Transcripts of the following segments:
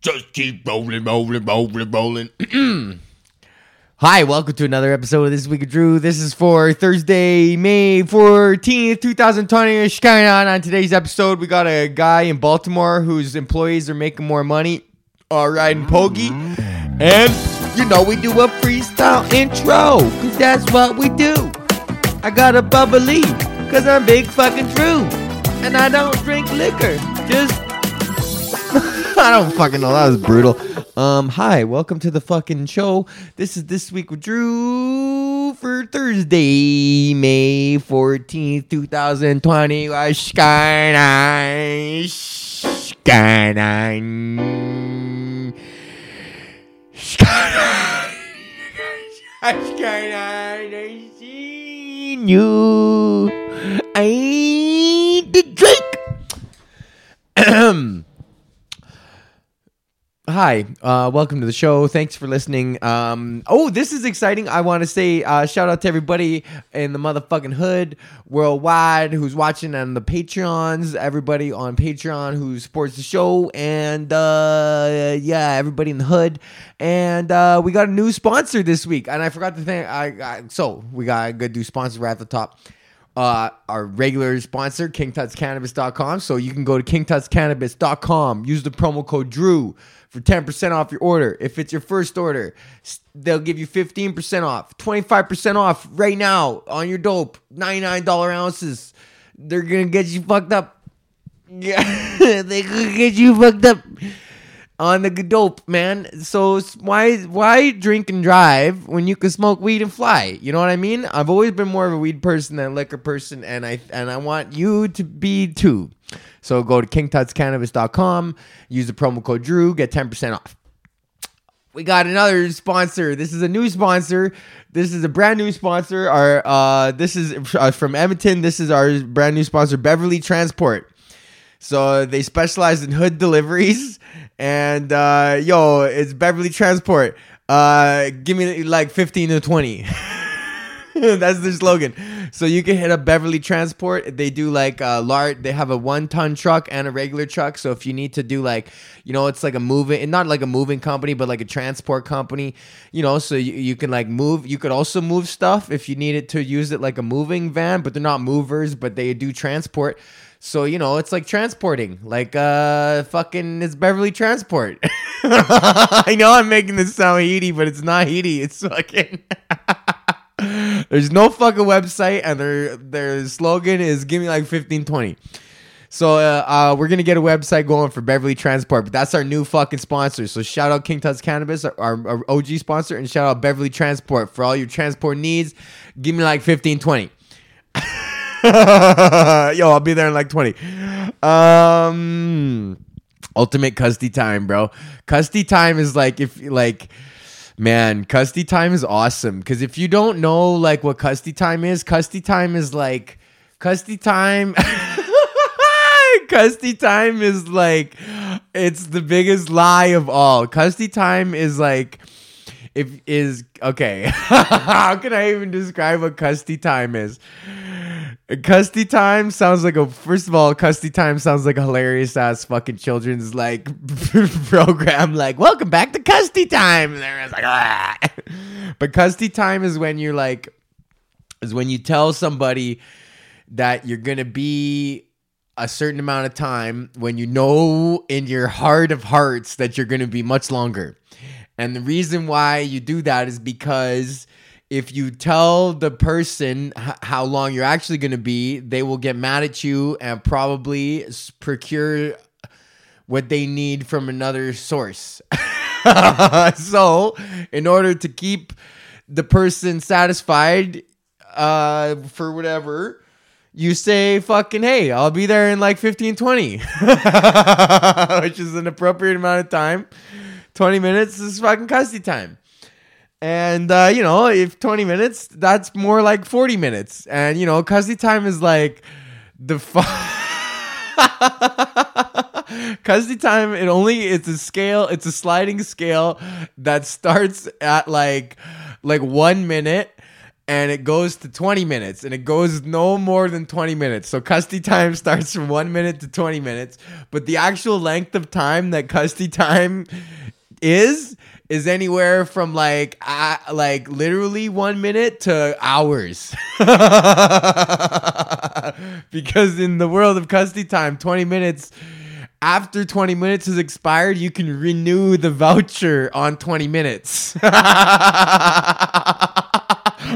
Just keep rolling, rolling, rolling, rolling. Hi, welcome to another episode of This Week of Drew. This is for Thursday, May 14th, 2020. Shining on. On today's episode, we got a guy in Baltimore whose employees are making more money uh, riding pokey. And, you know, we do a freestyle intro, because that's what we do. I got a bubbly, because I'm big fucking Drew. And I don't drink liquor, just I don't fucking know. That was brutal. Um, hi, welcome to the fucking show. This is this week with Drew for Thursday, May fourteenth, two thousand twenty. Skyline, skyline, skyline, skyline. I seen you. I ain't the Drake. Hi, uh, welcome to the show. Thanks for listening. Um, oh, this is exciting. I want to say uh, shout out to everybody in the motherfucking hood worldwide who's watching on the Patreons, everybody on Patreon who supports the show, and uh, yeah, everybody in the hood. And uh, we got a new sponsor this week, and I forgot to thank. I, I so we got a good new sponsor right at the top uh, our regular sponsor, kingtutscannabis.com. So you can go to kingtutscannabis.com, use the promo code DREW for 10% off your order. If it's your first order, they'll give you 15% off, 25% off right now on your dope, $99 ounces. They're going to get you fucked up. Yeah, they could get you fucked up on the dope, man. So why why drink and drive when you can smoke weed and fly? You know what I mean? I've always been more of a weed person than a liquor person, and I and I want you to be too. So go to kingtutscannabis.com, use the promo code Drew, get 10% off. We got another sponsor. This is a new sponsor. This is a brand new sponsor. Our uh, this is uh, from Edmonton. This is our brand new sponsor, Beverly Transport. So they specialize in hood deliveries, and uh, yo, it's Beverly Transport. Uh, give me like fifteen to twenty. That's their slogan. So you can hit up Beverly Transport. They do like uh, large. They have a one-ton truck and a regular truck. So if you need to do like, you know, it's like a moving, not like a moving company, but like a transport company. You know, so you, you can like move. You could also move stuff if you needed to use it like a moving van, but they're not movers, but they do transport. So you know, it's like transporting, like uh, fucking, it's Beverly Transport. I know I'm making this sound heaty, but it's not heaty. It's fucking. There's no fucking website, and their their slogan is "Give me like 15, 20." So uh, uh, we're gonna get a website going for Beverly Transport, but that's our new fucking sponsor. So shout out King Tut's Cannabis, our, our, OG sponsor, and shout out Beverly Transport for all your transport needs. Give me like 15, 20. Yo, I'll be there in like 20. Um ultimate custy time, bro. Custy time is like if like man, custy time is awesome cuz if you don't know like what custy time is, custy time is like custy time Custy time is like it's the biggest lie of all. Custy time is like if is okay. How can I even describe what custody time is? Custody time sounds like a first of all, custody time sounds like a hilarious ass fucking children's like program. Like, welcome back to custody time. And everyone's like, ah. But custody time is when you're like, is when you tell somebody that you're gonna be a certain amount of time when you know in your heart of hearts that you're gonna be much longer. And the reason why you do that is because if you tell the person h- how long you're actually going to be, they will get mad at you and probably procure what they need from another source. so, in order to keep the person satisfied uh, for whatever, you say fucking hey, I'll be there in like 15 20, which is an appropriate amount of time. 20 minutes is fucking custody time. And uh, you know, if 20 minutes, that's more like 40 minutes. And you know, custody time is like the fu- custody time. It only it's a scale. It's a sliding scale that starts at like like one minute and it goes to 20 minutes and it goes no more than 20 minutes. So custody time starts from 1 minute to 20 minutes, but the actual length of time that custody time is is anywhere from like uh, like literally 1 minute to hours. because in the world of custody time, 20 minutes after 20 minutes has expired, you can renew the voucher on 20 minutes.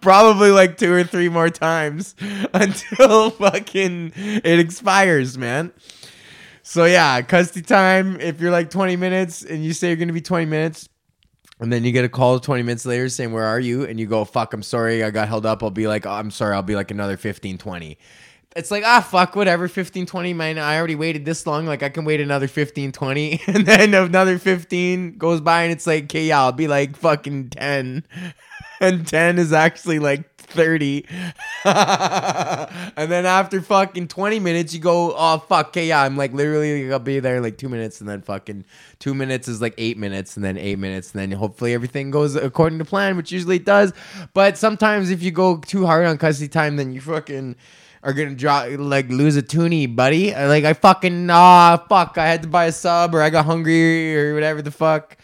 Probably like two or three more times until fucking it expires, man. So yeah, custody time. If you're like 20 minutes and you say you're gonna be 20 minutes, and then you get a call 20 minutes later saying, Where are you? And you go, Fuck, I'm sorry, I got held up. I'll be like, oh, I'm sorry, I'll be like another 15, 20 it's like ah fuck whatever 15 20 man i already waited this long like i can wait another 15 20 and then another 15 goes by and it's like okay yeah i'll be like fucking 10 and 10 is actually like 30 and then after fucking 20 minutes you go oh fuck okay yeah i'm like literally i'll be there in like two minutes and then fucking two minutes is like eight minutes and then eight minutes and then hopefully everything goes according to plan which usually it does. But sometimes if you go too hard on custody time then you fucking are gonna drop like lose a toonie, buddy. Like I fucking ah fuck, I had to buy a sub or I got hungry or whatever the fuck.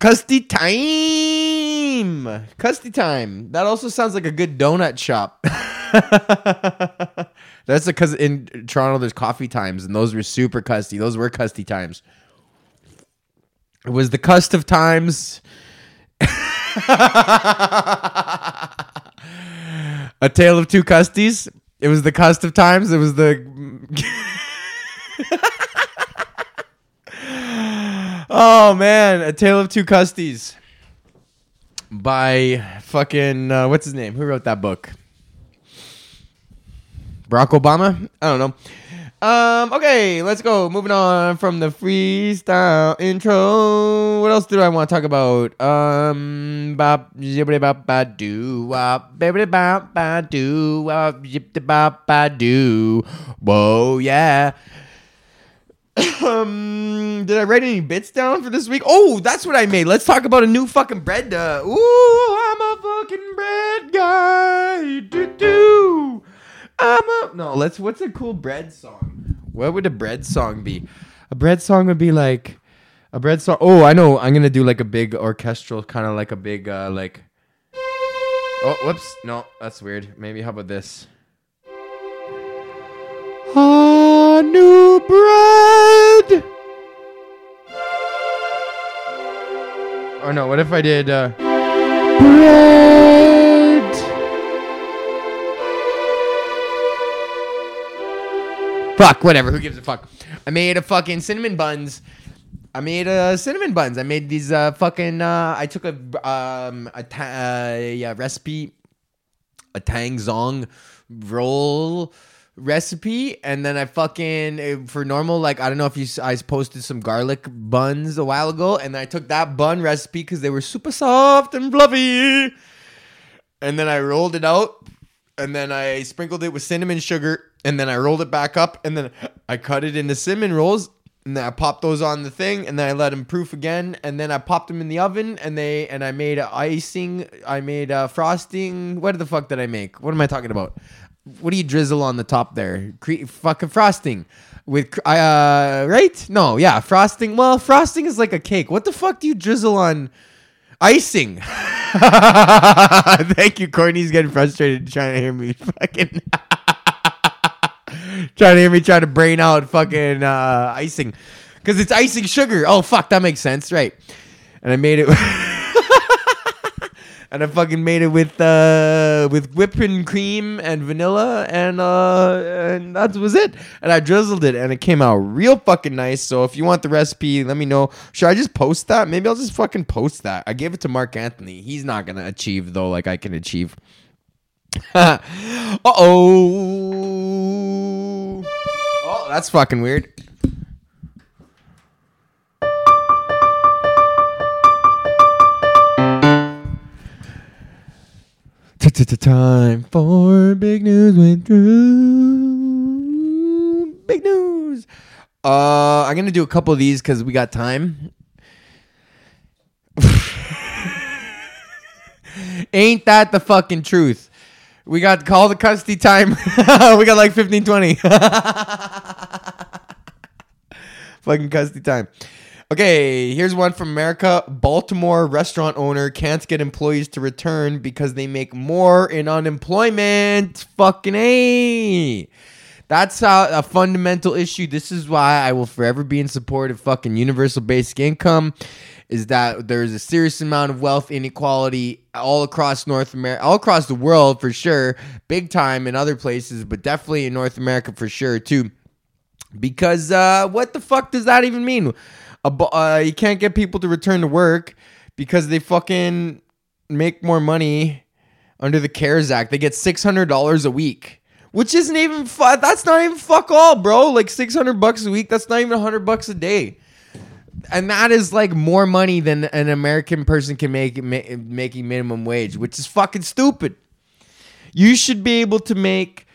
Custody time. Custody time. That also sounds like a good donut shop. That's because in Toronto there's coffee times and those were super custy. Those were custy times. It was the cust of times. A Tale of Two Custies. It was the cust of times. It was the. oh man, A Tale of Two Custies by fucking uh, what's his name? Who wrote that book? Barack Obama? I don't know. Um, okay, let's go. Moving on from the freestyle intro. What else do I want to talk about? Um, bop, zibbity bop, ba doo, wop, bibbity bop, ba doo, wop, zippity bop, ba doo. Whoa, yeah. um, did I write any bits down for this week? Oh, that's what I made. Let's talk about a new fucking bread. Uh, ooh, I'm a fucking bread guy. Do do. I'm a no. Let's. What's a cool bread song? What would a bread song be? A bread song would be like a bread song. Oh, I know. I'm gonna do like a big orchestral, kind of like a big uh like. Oh, whoops. No, that's weird. Maybe how about this? A new bread. Or no, what if I did uh, bread? Fuck, whatever. Who gives a fuck? I made a fucking cinnamon buns. I made uh, cinnamon buns. I made these uh, fucking. Uh, I took a um a ta- uh, yeah, recipe, a tangzhong roll recipe, and then I fucking uh, for normal like I don't know if you I posted some garlic buns a while ago, and I took that bun recipe because they were super soft and fluffy, and then I rolled it out, and then I sprinkled it with cinnamon sugar and then I rolled it back up, and then I cut it into cinnamon rolls, and then I popped those on the thing, and then I let them proof again, and then I popped them in the oven, and they and I made icing, I made uh, frosting. What the fuck did I make? What am I talking about? What do you drizzle on the top there? Cre- fucking frosting with uh right? No, yeah, frosting. Well, frosting is like a cake. What the fuck do you drizzle on? Icing. Thank you, Courtney's getting frustrated trying to hear me fucking. trying to hear me trying to brain out fucking uh, icing because it's icing sugar. Oh fuck, that makes sense, right? And I made it. and I fucking made it with uh with whipping cream and vanilla and uh and that was it. And I drizzled it and it came out real fucking nice. So if you want the recipe, let me know. Should I just post that? Maybe I'll just fucking post that. I gave it to Mark Anthony. He's not gonna achieve though like I can achieve. uh oh. That's fucking weird. Time for big news with Drew. Big news. Uh, I'm gonna do a couple of these because we got time. Ain't that the fucking truth? We got call the custody time. we got like 15, 20. fucking custody time. Okay, here's one from America. Baltimore restaurant owner can't get employees to return because they make more in unemployment. Fucking A. That's how a fundamental issue. This is why I will forever be in support of fucking universal basic income. Is that there's a serious amount of wealth inequality all across North America, all across the world for sure, big time in other places, but definitely in North America for sure too. Because uh, what the fuck does that even mean? Uh, you can't get people to return to work because they fucking make more money under the CARES Act. They get six hundred dollars a week, which isn't even fu- that's not even fuck all, bro. Like six hundred bucks a week. That's not even hundred bucks a day, and that is like more money than an American person can make ma- making minimum wage, which is fucking stupid. You should be able to make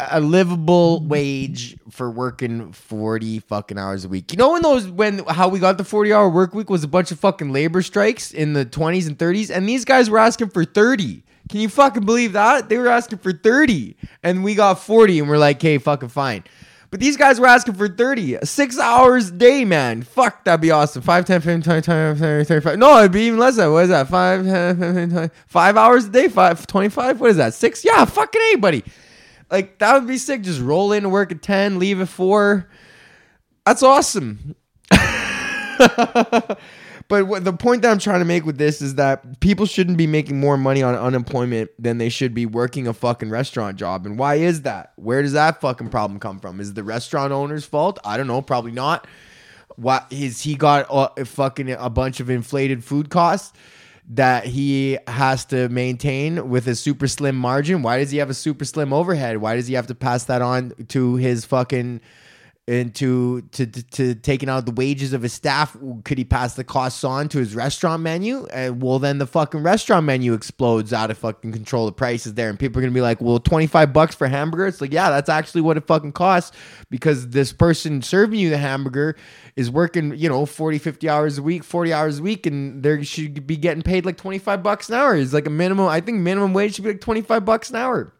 a livable wage for working 40 fucking hours a week. You know when those when how we got the 40 hour work week was a bunch of fucking labor strikes in the 20s and 30s and these guys were asking for 30. Can you fucking believe that? They were asking for 30 and we got 40 and we're like, "Hey, fucking fine." But these guys were asking for 30. 6 hours a day, man. Fuck, that'd be awesome. 5 10 15 20 20 35. No, it'd be even less than. What is that? 5 10 15 20 5 hours a day? 5 25? What is that? 6? Yeah, fucking A, buddy. Like that would be sick. Just roll in, work at ten, leave at four. That's awesome. but what, the point that I'm trying to make with this is that people shouldn't be making more money on unemployment than they should be working a fucking restaurant job. And why is that? Where does that fucking problem come from? Is the restaurant owner's fault? I don't know. Probably not. What is he got a, fucking a bunch of inflated food costs? That he has to maintain with a super slim margin. Why does he have a super slim overhead? Why does he have to pass that on to his fucking into to, to, to taking out the wages of his staff could he pass the costs on to his restaurant menu? And well then the fucking restaurant menu explodes out of fucking control. The prices there. And people are gonna be like well 25 bucks for hamburger it's like yeah that's actually what it fucking costs because this person serving you the hamburger is working you know 40 50 hours a week 40 hours a week and they should be getting paid like 25 bucks an hour. Is like a minimum i think minimum wage should be like 25 bucks an hour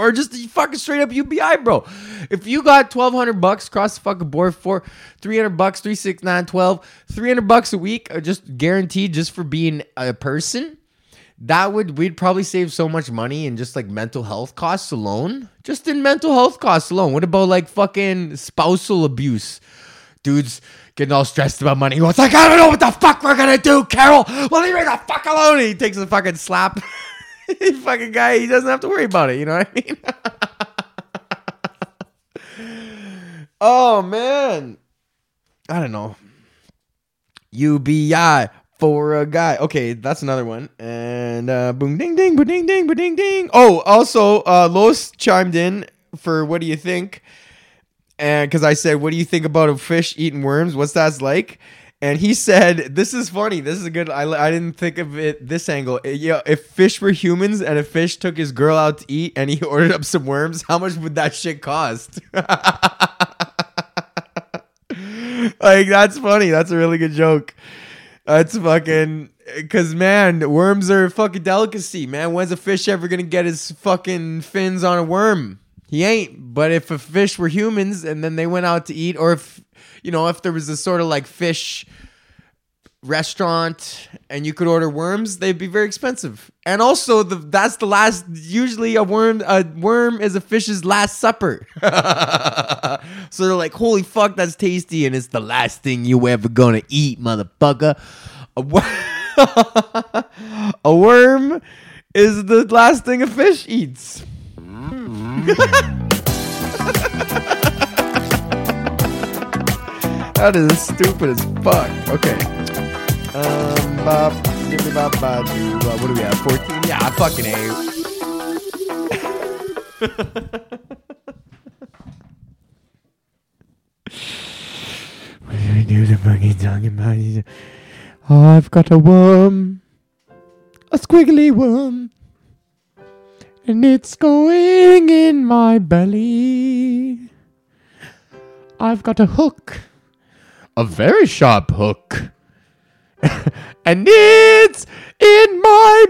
or just fucking straight up UBI, bro. If you got 1200 bucks across the fucking board for 300 bucks, 369, 12, 300 bucks a week, uh, just guaranteed just for being a person, that would, we'd probably save so much money in just like mental health costs alone. Just in mental health costs alone. What about like fucking spousal abuse? Dudes getting all stressed about money. It's like, I don't know what the fuck we're gonna do, Carol. Well, leave me the fuck alone. And he takes a fucking slap. fucking guy, he doesn't have to worry about it. You know what I mean? oh man, I don't know. UBI for a guy. Okay, that's another one. And uh, boom, ding, ding, boom, ding, ding, boom, ding, ding. Oh, also, uh, Los chimed in for what do you think? And because I said, what do you think about a fish eating worms? What's that like? And he said, "This is funny. This is a good. I, I didn't think of it this angle. Yeah, if fish were humans and a fish took his girl out to eat and he ordered up some worms, how much would that shit cost?" like that's funny. That's a really good joke. That's fucking because man, worms are a fucking delicacy. Man, when's a fish ever gonna get his fucking fins on a worm? He ain't. But if a fish were humans and then they went out to eat, or if you know, if there was a sort of like fish restaurant and you could order worms, they'd be very expensive. And also, the that's the last. Usually, a worm a worm is a fish's last supper. so they're like, "Holy fuck, that's tasty!" And it's the last thing you ever gonna eat, motherfucker. A, wor- a worm is the last thing a fish eats. Mm-hmm. That is stupid as fuck. Okay. Um, bop, give bop, bop, do, uh, what do we have? 14? Yeah, I fucking A. what do we do the fucking talking about? Oh, I've got a worm. A squiggly worm. And it's going in my belly. I've got a hook a very sharp hook. and it's in my